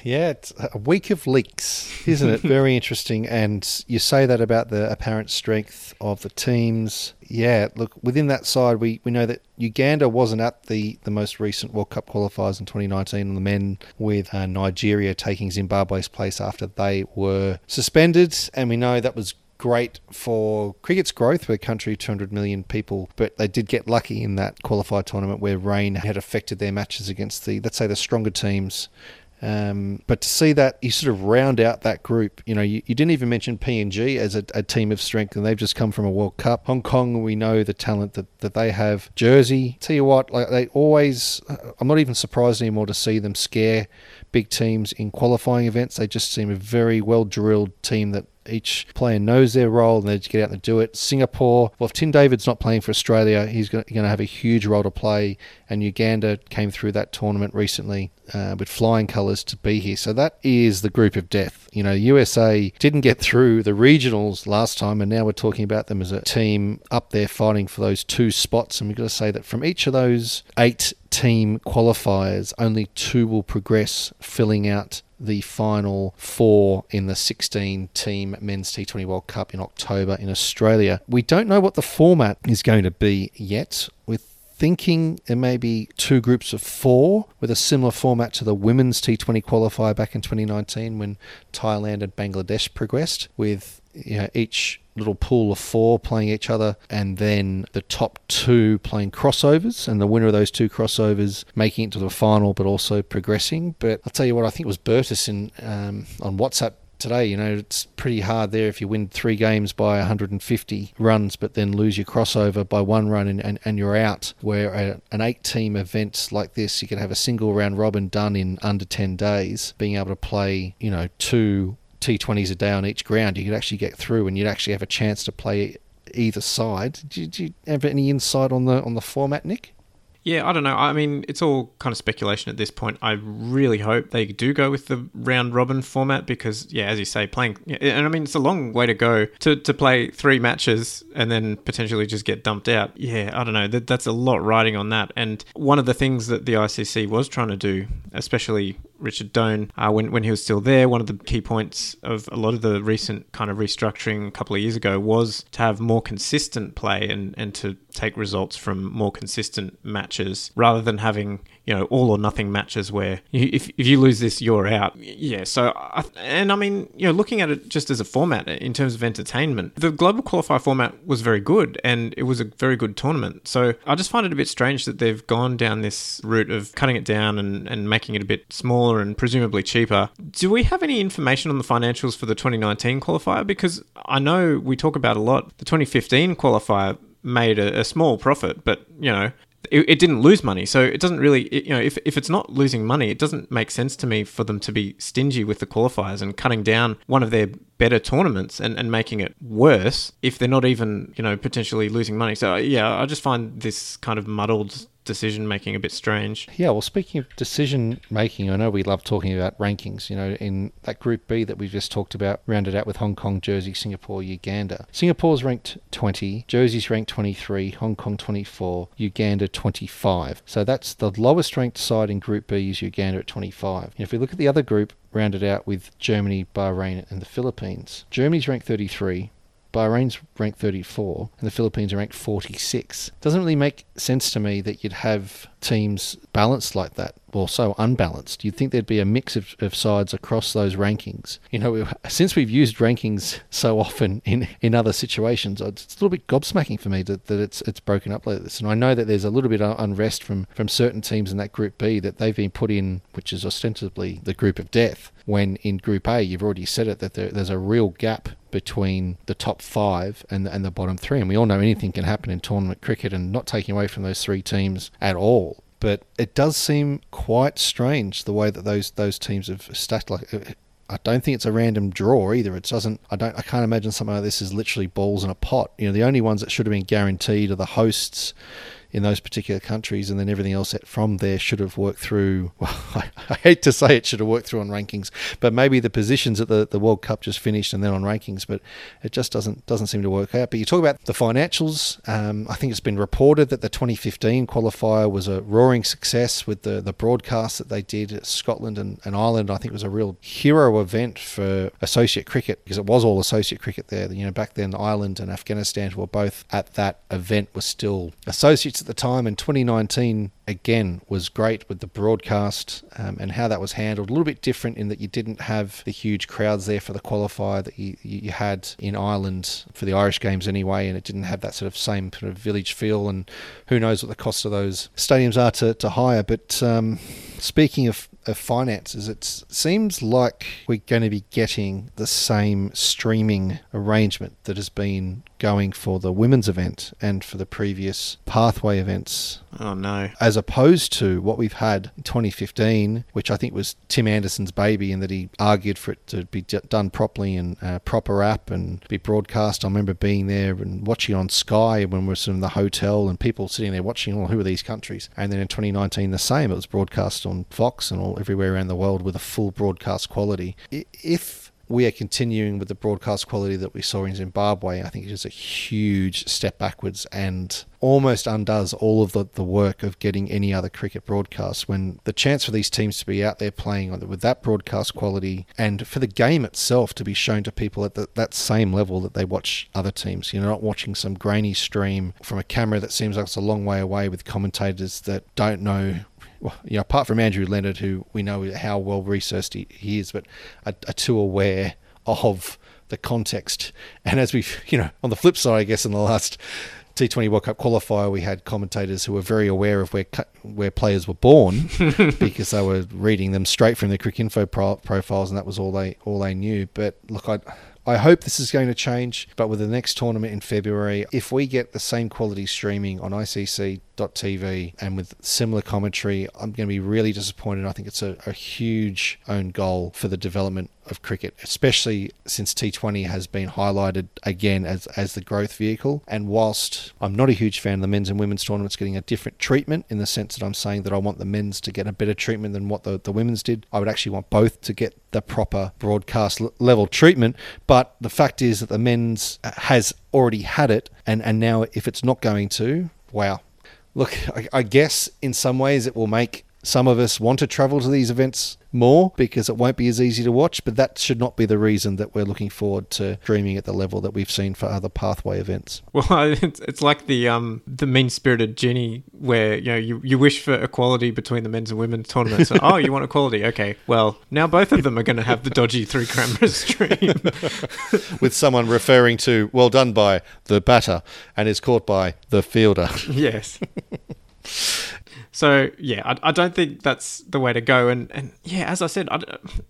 Yeah, it's a week of leaks, isn't it? Very interesting. And you say that about the apparent strength of the teams. Yeah, look, within that side, we, we know that Uganda wasn't at the, the most recent World Cup qualifiers in 2019 on the men, with uh, Nigeria taking Zimbabwe's place after they were suspended. And we know that was great for cricket's growth. We're country of 200 million people, but they did get lucky in that qualified tournament where rain had affected their matches against the, let's say, the stronger teams. Um, but to see that you sort of round out that group, you know, you, you didn't even mention PNG as a, a, team of strength, and they've just come from a World Cup. Hong Kong, we know the talent that, that they have. Jersey, tell you what, like they always, I'm not even surprised anymore to see them scare big teams in qualifying events. They just seem a very well drilled team that each player knows their role and they just get out and do it. Singapore, well, if Tim David's not playing for Australia, he's going to have a huge role to play. And Uganda came through that tournament recently uh, with flying colours to be here. So that is the group of death. You know, USA didn't get through the regionals last time, and now we're talking about them as a team up there fighting for those two spots. And we've got to say that from each of those eight team qualifiers, only two will progress, filling out the final four in the 16 team men's T20 World Cup in October in Australia. We don't know what the format is going to be yet. We're thinking there may be two groups of four with a similar format to the women's T20 qualifier back in 2019 when Thailand and Bangladesh progressed, with you know, each little pool of four playing each other, and then the top two playing crossovers, and the winner of those two crossovers making it to the final, but also progressing. But I'll tell you what, I think it was Bertus in um, on WhatsApp today. You know, it's pretty hard there if you win three games by 150 runs, but then lose your crossover by one run and, and, and you're out. Where an eight team event like this, you could have a single round robin done in under 10 days, being able to play, you know, two T20s a day on each ground, you could actually get through and you'd actually have a chance to play either side. Do, do you have any insight on the on the format, Nick? Yeah, I don't know. I mean, it's all kind of speculation at this point. I really hope they do go with the round robin format because, yeah, as you say, playing, and I mean, it's a long way to go to, to play three matches and then potentially just get dumped out. Yeah, I don't know. That, that's a lot riding on that. And one of the things that the ICC was trying to do, especially Richard Done, uh, when, when he was still there, one of the key points of a lot of the recent kind of restructuring a couple of years ago was to have more consistent play and, and to take results from more consistent matches rather than having you know all or nothing matches where you, if, if you lose this you're out. Yeah so I, and i mean you know looking at it just as a format in terms of entertainment the global qualifier format was very good and it was a very good tournament. So i just find it a bit strange that they've gone down this route of cutting it down and, and making it a bit smaller and presumably cheaper. Do we have any information on the financials for the 2019 qualifier? Because i know we talk about a lot. The 2015 qualifier made a, a, small profit, but you know, it, it, didn't lose money. So it doesn't really, it, you know, if, if it's not losing money, it doesn't make sense to me for them to be stingy with the qualifiers and cutting down one of their better tournaments and, and making it worse if they're not even, you know, potentially losing money. So yeah, I just find this kind of muddled decision making a bit strange. Yeah, well, speaking of decision making, I know we love talking about rankings. You know, in that Group B that we just talked about, rounded out with Hong Kong, Jersey, Singapore, Uganda. Singapore's ranked 20, Jersey's ranked 23, Hong Kong 24, Uganda 25. So that's the lowest ranked side in Group B is Uganda at 25. And if we look at the other group, rounded out with Germany, Bahrain, and the Philippines. Germany's ranked 33, Bahrain's ranked 34 and the Philippines are ranked 46. Doesn't really make sense to me that you'd have teams balanced like that or so unbalanced. You'd think there'd be a mix of, of sides across those rankings. You know, since we've used rankings so often in, in other situations, it's a little bit gobsmacking for me that, that it's it's broken up like this. And I know that there's a little bit of unrest from, from certain teams in that Group B that they've been put in, which is ostensibly the group of death, when in Group A, you've already said it, that there, there's a real gap between the top five and the, and the bottom three. And we all know anything can happen in tournament cricket, and not taking away from those three teams at all. But it does seem quite strange the way that those those teams have stacked. Like, uh, I don't think it's a random draw either. It doesn't. I don't. I can't imagine something like this is literally balls in a pot. You know, the only ones that should have been guaranteed are the hosts in those particular countries, and then everything else that from there should have worked through. Well, I, I hate to say it should have worked through on rankings, but maybe the positions at the, the World Cup just finished and then on rankings, but it just doesn't doesn't seem to work out. But you talk about the financials. Um, I think it's been reported that the 2015 qualifier was a roaring success with the the broadcast that they did Scotland and, and Ireland. I think was a real hero event for associate cricket because it was all associate cricket there. You know, back then Ireland and Afghanistan were both at that event were still associates at the time. in 2019 again was great with the broadcast um, and how that was handled. A little bit different in that you didn't have the huge crowds there for the qualifier that you, you had in Ireland for the Irish games anyway, and it didn't have that sort of same sort of village feel. And who knows what the cost of those stadiums are to, to hire. But um, speaking of of finances, it seems like we're going to be getting the same streaming arrangement that has been going for the women's event and for the previous pathway events. Oh no. As opposed to what we've had in 2015, which I think was Tim Anderson's baby, and that he argued for it to be done properly and uh, proper app and be broadcast. I remember being there and watching on Sky when we were sitting in the hotel and people sitting there watching, well, who are these countries? And then in 2019, the same. It was broadcast on Fox and all everywhere around the world with a full broadcast quality. If we are continuing with the broadcast quality that we saw in Zimbabwe. I think it is a huge step backwards and almost undoes all of the, the work of getting any other cricket broadcast when the chance for these teams to be out there playing with that broadcast quality and for the game itself to be shown to people at the, that same level that they watch other teams. You're not watching some grainy stream from a camera that seems like it's a long way away with commentators that don't know well, you know, apart from Andrew Leonard, who we know how well researched he, he is, but are, are too aware of the context. And as we've, you know, on the flip side, I guess in the last T20 World Cup qualifier, we had commentators who were very aware of where where players were born because they were reading them straight from the Cricinfo pro- profiles, and that was all they all they knew. But look, I I hope this is going to change, but with the next tournament in February, if we get the same quality streaming on ICC.tv and with similar commentary, I'm going to be really disappointed. I think it's a, a huge own goal for the development of cricket, especially since T20 has been highlighted again as, as the growth vehicle. And whilst I'm not a huge fan of the men's and women's tournaments getting a different treatment in the sense that I'm saying that I want the men's to get a better treatment than what the, the women's did, I would actually want both to get the proper broadcast level treatment. But the fact is that the men's uh, has already had it, and, and now if it's not going to, wow. Look, I, I guess in some ways it will make some of us want to travel to these events more because it won't be as easy to watch, but that should not be the reason that we're looking forward to streaming at the level that we've seen for other pathway events. Well, it's, it's like the um the mean spirited genie where you know you, you wish for equality between the men's and women's tournaments. So, oh, you want equality? Okay, well now both of them are going to have the dodgy three camera stream with someone referring to well done by the batter and is caught by the fielder. Yes. So yeah, I, I, don't think that's the way to go. And and yeah, as I said, I,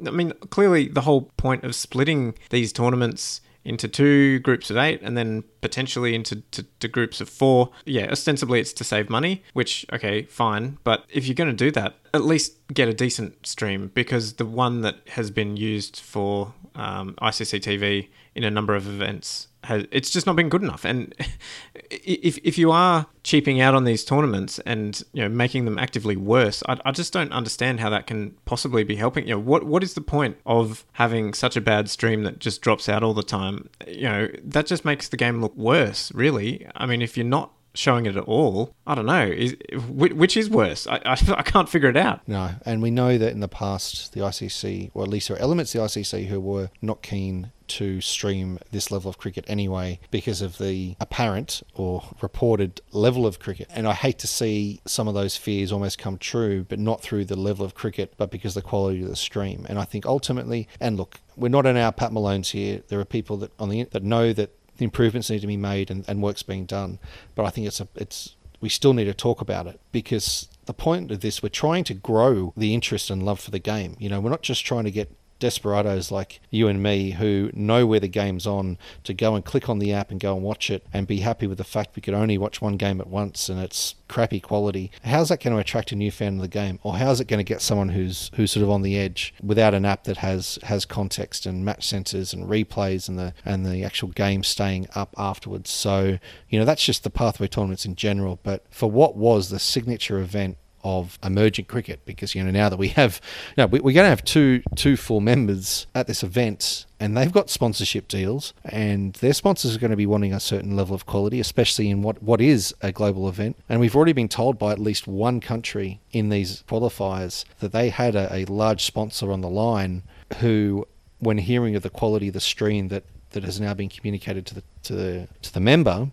I mean, clearly the whole point of splitting these tournaments into two groups of eight and then potentially into to, to groups of four. Yeah, ostensibly it's to save money, which, okay, fine. But if you're going to do that, at least get a decent stream because the one that has been used for um, ICC TV in a number of events has it's just not been good enough. And if if you are cheaping out on these tournaments and you know making them actively worse, I, I just don't understand how that can possibly be helping. You know, what what is the point of having such a bad stream that just drops out all the time? You know, that just makes the game look worse. Really, I mean, if you're not showing it at all. I don't know. Is, which is worse? I, I, I, can't figure it out. No, and we know that in the past, the ICC, or at least there are elements of the ICC who were not keen to stream this level of cricket anyway because of the apparent or reported level of cricket. And I hate to see some of those fears almost come true, but not through the level of cricket, but because the quality of the stream. And I think ultimately, and look, we're not in our Pat Malones here. There are people that on the that know that the improvements need to be made and, and work's being done. But I think it's a it's we still need to talk about it because the point of this we're trying to grow the interest and love for the game. You know, we're not just trying to get desperados like you and me who know where the game's on to go and click on the app and go and watch it and be happy with the fact we could only watch one game at once and it's crappy quality. How's that going to attract a new fan of the game? Or how's it going to get someone who's who's sort of on the edge without an app that has has context and match sensors and replays and the and the actual game staying up afterwards? So, you know, that's just the pathway tournaments in general. But for what was the signature event of emergent cricket because you know now that we have you know, we, are going to have two two full members at this event and they've got sponsorship deals and their sponsors are going to be wanting a certain level of quality especially in what what is a global event. And we've already been told by at least one country in these qualifiers that they had a, a large sponsor on the line who when hearing of the quality of the stream that that has now been communicated to the to the to the member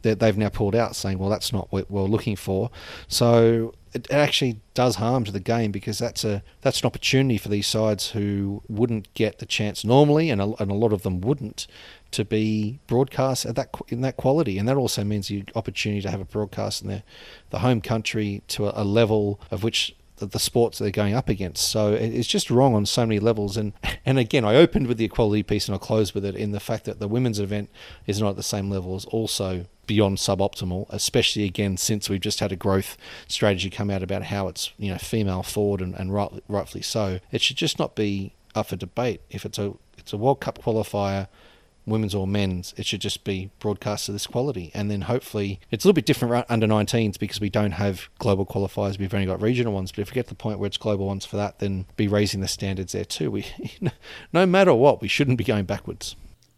that they've now pulled out saying well that's not what we're looking for. So it, actually does harm to the game because that's a that's an opportunity for these sides who wouldn't get the chance normally, and a, and a lot of them wouldn't, to be broadcast at that in that quality, and that also means the opportunity to have a broadcast in the the home country to a, a level of which the, the sports they're going up against. So it's just wrong on so many levels. And and again, I opened with the equality piece and I'll close with it in the fact that the women's event is not at the same level as also beyond suboptimal, especially again since we've just had a growth strategy come out about how it's you know female forward and, and right, rightfully so. It should just not be up for debate if it's a it's a World Cup qualifier women's or men's, it should just be broadcast to this quality. And then hopefully it's a little bit different under 19s because we don't have global qualifiers. We've only got regional ones. But if we get to the point where it's global ones for that, then be raising the standards there too. We, no matter what, we shouldn't be going backwards.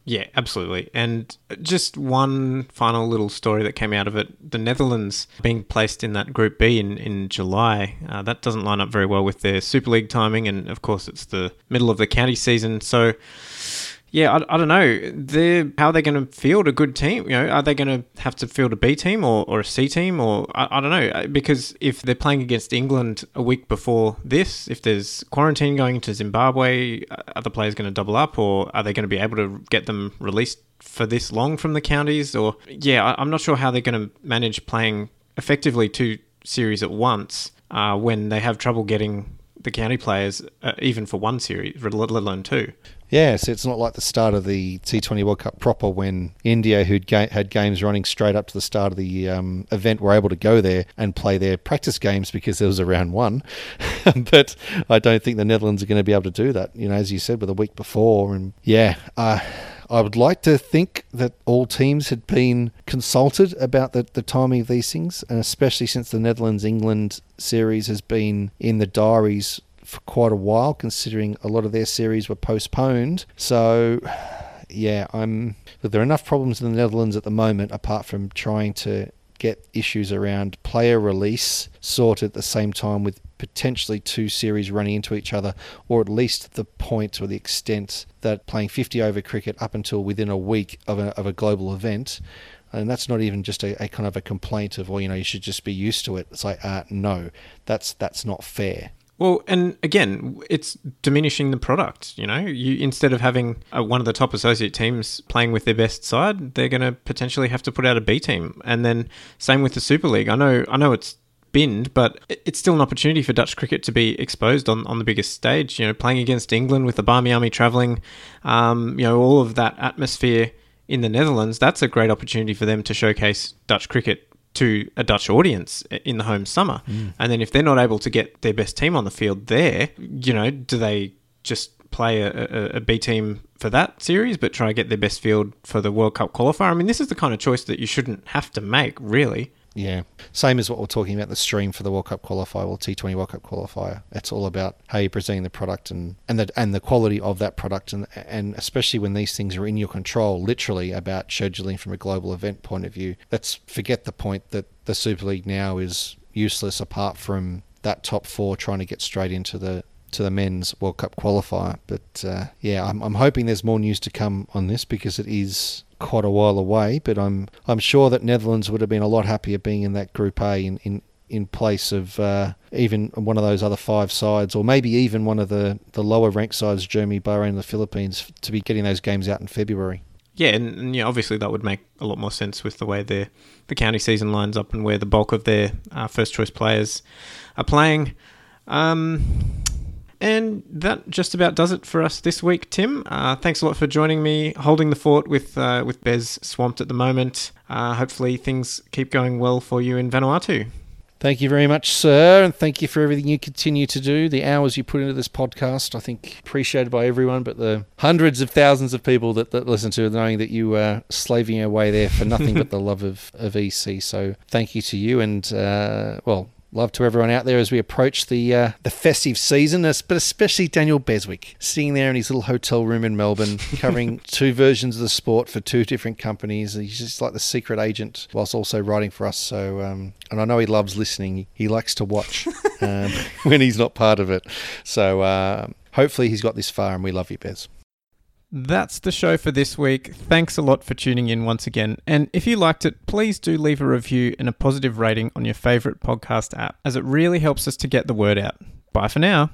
Yeah, absolutely. And just one final little story that came out of it the Netherlands being placed in that Group B in, in July. Uh, that doesn't line up very well with their Super League timing. And of course, it's the middle of the county season. So yeah, I, I don't know. They're, how are they going to field a good team? You know, are they going to have to field a B team or, or a C team or I, I don't know uh, because if they're playing against England a week before this, if there's quarantine going into Zimbabwe, uh, are the players going to double up or are they going to be able to get them released for this long from the counties? Or yeah, I, I'm not sure how they're going to manage playing effectively two series at once uh, when they have trouble getting the county players, uh, even for one series, let alone two. Yeah, so it's not like the start of the T20 World Cup proper when India, who'd ga- had games running straight up to the start of the um, event, were able to go there and play their practice games because there was a round one. but I don't think the Netherlands are going to be able to do that, you know, as you said, with a week before. And yeah, uh, I would like to think that all teams had been consulted about the, the timing of these things, and especially since the Netherlands England series has been in the diaries for quite a while, considering a lot of their series were postponed. So, yeah, I'm. But there are enough problems in the Netherlands at the moment, apart from trying to get issues around player release sorted at the same time with potentially two series running into each other, or at least the point or the extent that playing 50 over cricket up until within a week of a, of a global event. And that's not even just a, a kind of a complaint of, well, you know, you should just be used to it. It's like, uh, no, that's that's not fair. Well, and again, it's diminishing the product. You know, you instead of having a, one of the top associate teams playing with their best side, they're going to potentially have to put out a B team, and then same with the Super League. I know, I know it's binned, but it's still an opportunity for Dutch cricket to be exposed on, on the biggest stage. You know, playing against England with the Barmy Army travelling, um, you know, all of that atmosphere in the Netherlands. That's a great opportunity for them to showcase Dutch cricket to a Dutch audience in the home summer. Mm. And then if they're not able to get their best team on the field there, you know, do they just play a, a, a B team for that series, but try to get their best field for the World Cup qualifier? I mean, this is the kind of choice that you shouldn't have to make, really. Yeah. Same as what we're talking about the stream for the World Cup qualifier or T20 World Cup qualifier. It's all about how you're presenting the product and, and the and the quality of that product and and especially when these things are in your control, literally about scheduling from a global event point of view. Let's forget the point that the Super League now is useless apart from that top four trying to get straight into the to the men's World Cup qualifier. But uh, yeah, I'm, I'm hoping there's more news to come on this because it is quite a while away, but I'm I'm sure that Netherlands would have been a lot happier being in that Group A in in, in place of uh, even one of those other five sides, or maybe even one of the, the lower ranked sides, Germany, Bahrain, and the Philippines, to be getting those games out in February. Yeah, and, and yeah, obviously that would make a lot more sense with the way the the county season lines up and where the bulk of their uh, first choice players are playing. Um, And that just about does it for us this week, Tim. Uh, thanks a lot for joining me, holding the fort with uh, with Bes swamped at the moment. Uh, hopefully things keep going well for you in Vanuatu. Thank you very much, sir, and thank you for everything you continue to do. The hours you put into this podcast, I think, appreciated by everyone, but the hundreds of thousands of people that, that listen to it, knowing that you are slaving away there for nothing but the love of, of EC. So thank you to you, and, uh, well, love to everyone out there as we approach the uh, the festive season, but especially Daniel Beswick sitting there in his little hotel room in Melbourne, covering two versions of the sport for two different companies. He's just like the secret agent, whilst also writing for us. So, um, and I know he loves listening. He likes to watch um, when he's not part of it. So, uh, hopefully, he's got this far, and we love you, Bes. That's the show for this week. Thanks a lot for tuning in once again. And if you liked it, please do leave a review and a positive rating on your favorite podcast app, as it really helps us to get the word out. Bye for now.